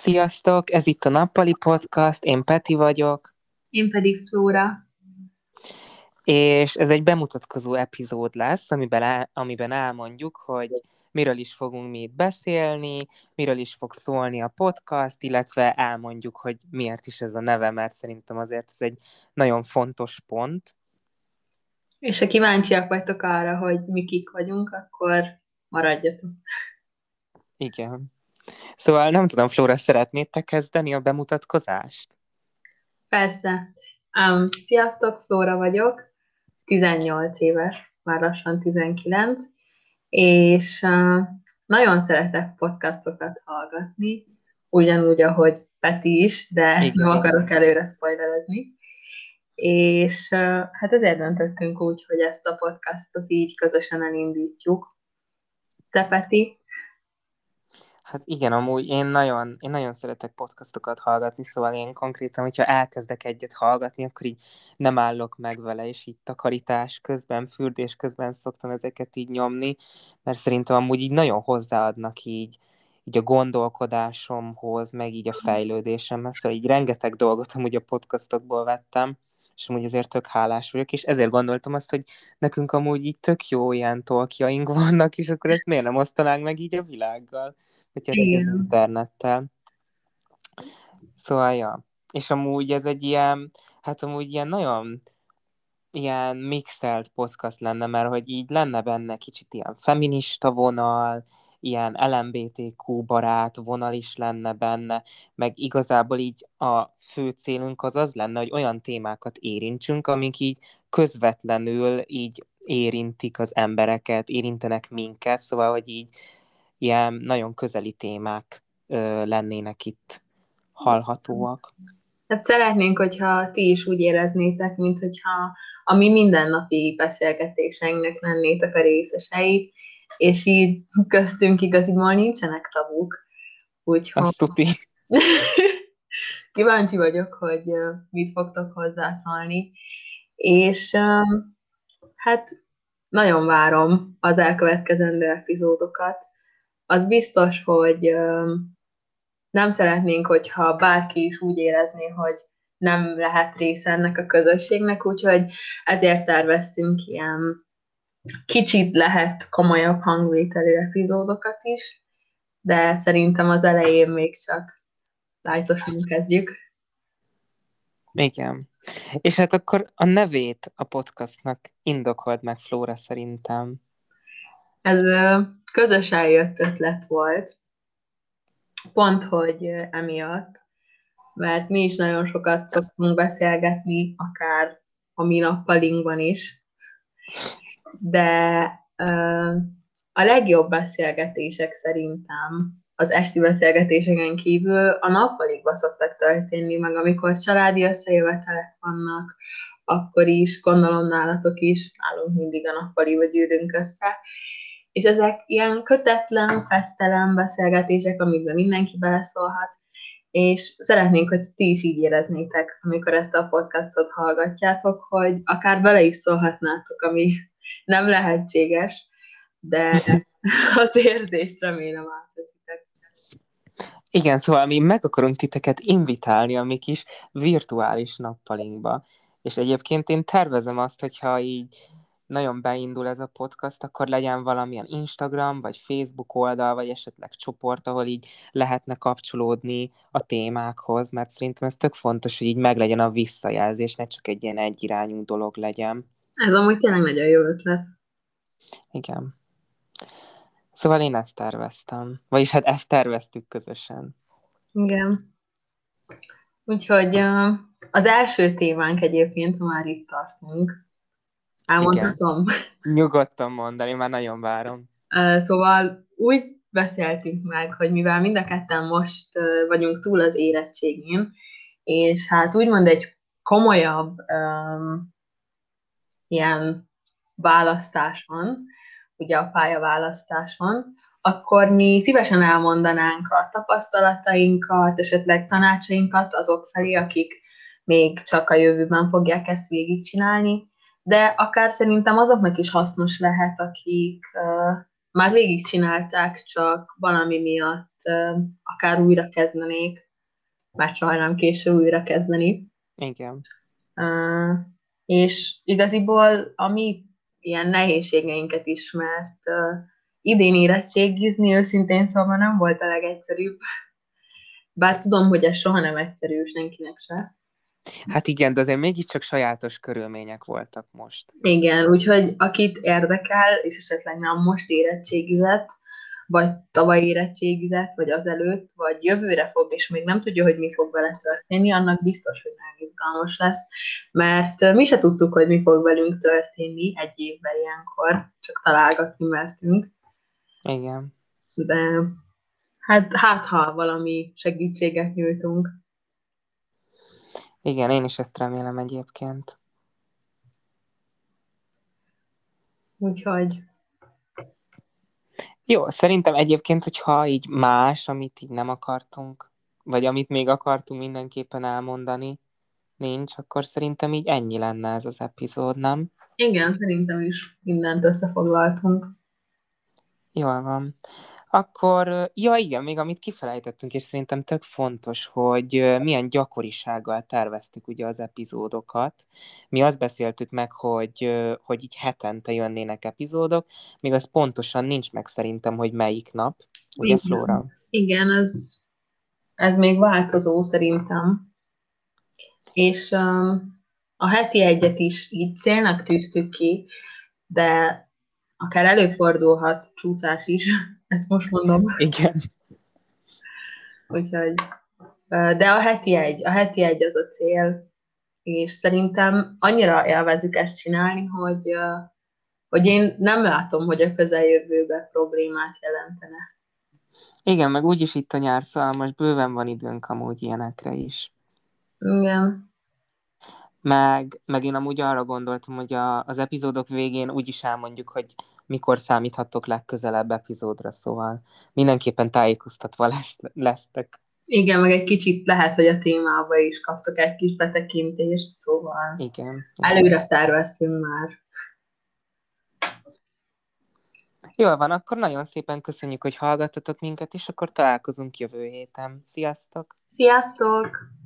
Sziasztok, ez itt a Nappali Podcast, én Peti vagyok. Én pedig Flóra. És ez egy bemutatkozó epizód lesz, amiben, el, amiben elmondjuk, hogy miről is fogunk mi itt beszélni, miről is fog szólni a podcast, illetve elmondjuk, hogy miért is ez a neve, mert szerintem azért ez egy nagyon fontos pont. És ha kíváncsiak vagytok arra, hogy mi kik vagyunk, akkor maradjatok. Igen. Szóval nem tudom, Flóra, szeretnéd te kezdeni a bemutatkozást? Persze. Um, sziasztok, Flóra vagyok, 18 éves, már lassan 19, és uh, nagyon szeretek podcastokat hallgatni, ugyanúgy, ahogy Peti is, de Igen. nem akarok előre spoilerezni. És uh, hát ezért döntöttünk úgy, hogy ezt a podcastot így közösen elindítjuk. Te, Peti, Hát igen, amúgy én nagyon, én nagyon szeretek podcastokat hallgatni, szóval én konkrétan, hogyha elkezdek egyet hallgatni, akkor így nem állok meg vele, és így takarítás közben, fürdés közben szoktam ezeket így nyomni, mert szerintem amúgy így nagyon hozzáadnak így, így a gondolkodásomhoz, meg így a fejlődésemhez, szóval így rengeteg dolgot amúgy a podcastokból vettem, és amúgy ezért tök hálás vagyok, és ezért gondoltam azt, hogy nekünk amúgy így tök jó ilyen tolkjaink vannak, és akkor ezt miért nem osztanánk meg így a világgal, vagy így az internettel. Szóval, ja. És amúgy ez egy ilyen, hát amúgy ilyen nagyon ilyen mixelt podcast lenne, mert hogy így lenne benne kicsit ilyen feminista vonal, ilyen LMBTQ barát vonal is lenne benne, meg igazából így a fő célunk az az lenne, hogy olyan témákat érintsünk, amik így közvetlenül így érintik az embereket, érintenek minket, szóval, hogy így ilyen nagyon közeli témák ö, lennének itt hallhatóak. Hát szeretnénk, hogyha ti is úgy éreznétek, mint hogyha a mi mindennapi beszélgetéseinknek lennétek a részesei, és így köztünk igaziból nincsenek tabuk. Úgyhogy... Azt tuti. Kíváncsi vagyok, hogy mit fogtok hozzászólni, és hát nagyon várom az elkövetkezendő epizódokat. Az biztos, hogy nem szeretnénk, hogyha bárki is úgy érezné, hogy nem lehet része ennek a közösségnek, úgyhogy ezért terveztünk ilyen kicsit lehet komolyabb hangvételű epizódokat is, de szerintem az elején még csak lájtosan kezdjük. Igen. És hát akkor a nevét a podcastnak indokolt meg Flóra szerintem. Ez közös eljött ötlet volt. Pont, hogy emiatt, mert mi is nagyon sokat szoktunk beszélgetni, akár a mi nappalinkban is, de a legjobb beszélgetések szerintem az esti beszélgetéseken kívül a nappalikba szoktak történni, meg amikor családi összejövetelek vannak, akkor is, gondolom nálatok is, nálunk mindig a nappaliba gyűrünk össze, és ezek ilyen kötetlen, fesztelen beszélgetések, amikben mindenki beleszólhat, és szeretnénk, hogy ti is így éreznétek, amikor ezt a podcastot hallgatjátok, hogy akár bele is szólhatnátok, ami nem lehetséges, de az érzést remélem átveszitek. Igen, szóval mi meg akarunk titeket invitálni a mi kis virtuális nappalinkba. És egyébként én tervezem azt, hogyha így nagyon beindul ez a podcast, akkor legyen valamilyen Instagram, vagy Facebook oldal, vagy esetleg csoport, ahol így lehetne kapcsolódni a témákhoz, mert szerintem ez tök fontos, hogy így meglegyen a visszajelzés, ne csak egy ilyen egyirányú dolog legyen. Ez amúgy tényleg nagyon jó ötlet. Igen. Szóval én ezt terveztem. Vagyis hát ezt terveztük közösen. Igen. Úgyhogy az első témánk egyébként, ha már itt tartunk, elmondhatom? Igen. Nyugodtan mondani, már nagyon várom. Szóval úgy beszéltünk meg, hogy mivel mind a ketten most vagyunk túl az érettségén, és hát úgymond egy komolyabb um, ilyen választáson, ugye a pályaválasztáson, akkor mi szívesen elmondanánk a tapasztalatainkat, esetleg tanácsainkat azok felé, akik még csak a jövőben fogják ezt végigcsinálni, de akár szerintem azoknak is hasznos lehet, akik uh, már végigcsinálták, csak valami miatt akár újra kezdenék, már soha nem késő újra kezdeni. Igen. Uh, és igaziból ami ilyen nehézségeinket is, mert uh, idén érettségizni őszintén szóval nem volt a legegyszerűbb. Bár tudom, hogy ez soha nem egyszerű senkinek se. Hát igen, de azért mégiscsak sajátos körülmények voltak most. Igen, úgyhogy akit érdekel, és esetleg nem most érettségizett, vagy tavaly érettségizett, vagy azelőtt, vagy jövőre fog, és még nem tudja, hogy mi fog vele történni, annak biztos, hogy nagyon izgalmas lesz, mert mi se tudtuk, hogy mi fog velünk történni egy évben ilyenkor, csak találgatni mertünk. Igen. De hát, hát ha valami segítséget nyújtunk. Igen, én is ezt remélem egyébként. Úgyhogy jó, szerintem egyébként, hogyha így más, amit így nem akartunk, vagy amit még akartunk mindenképpen elmondani, nincs, akkor szerintem így ennyi lenne ez az epizód, nem? Igen, szerintem is mindent összefoglaltunk. Jól van. Akkor, ja igen, még amit kifelejtettünk, és szerintem tök fontos, hogy milyen gyakorisággal terveztük ugye az epizódokat. Mi azt beszéltük meg, hogy, hogy így hetente jönnének epizódok, még az pontosan nincs meg szerintem, hogy melyik nap. Ugye, igen. Flóra? Igen, ez, ez még változó szerintem. És um, a heti egyet is így célnak tűztük ki, de akár előfordulhat csúszás is, ezt most mondom. Igen. Úgyhogy, de a heti egy, a heti egy az a cél, és szerintem annyira élvezük ezt csinálni, hogy, hogy én nem látom, hogy a közeljövőben problémát jelentene. Igen, meg úgyis itt a nyár, most bőven van időnk amúgy ilyenekre is. Igen. Meg, meg én amúgy arra gondoltam, hogy a, az epizódok végén úgy is elmondjuk, hogy mikor számíthatok legközelebb epizódra, szóval mindenképpen tájékoztatva lesz, lesztek. Igen, meg egy kicsit lehet, hogy a témába is kaptok egy kis betekintést, szóval igen, előre terveztünk már. Jól van, akkor nagyon szépen köszönjük, hogy hallgattatok minket, és akkor találkozunk jövő héten. Sziasztok! Sziasztok!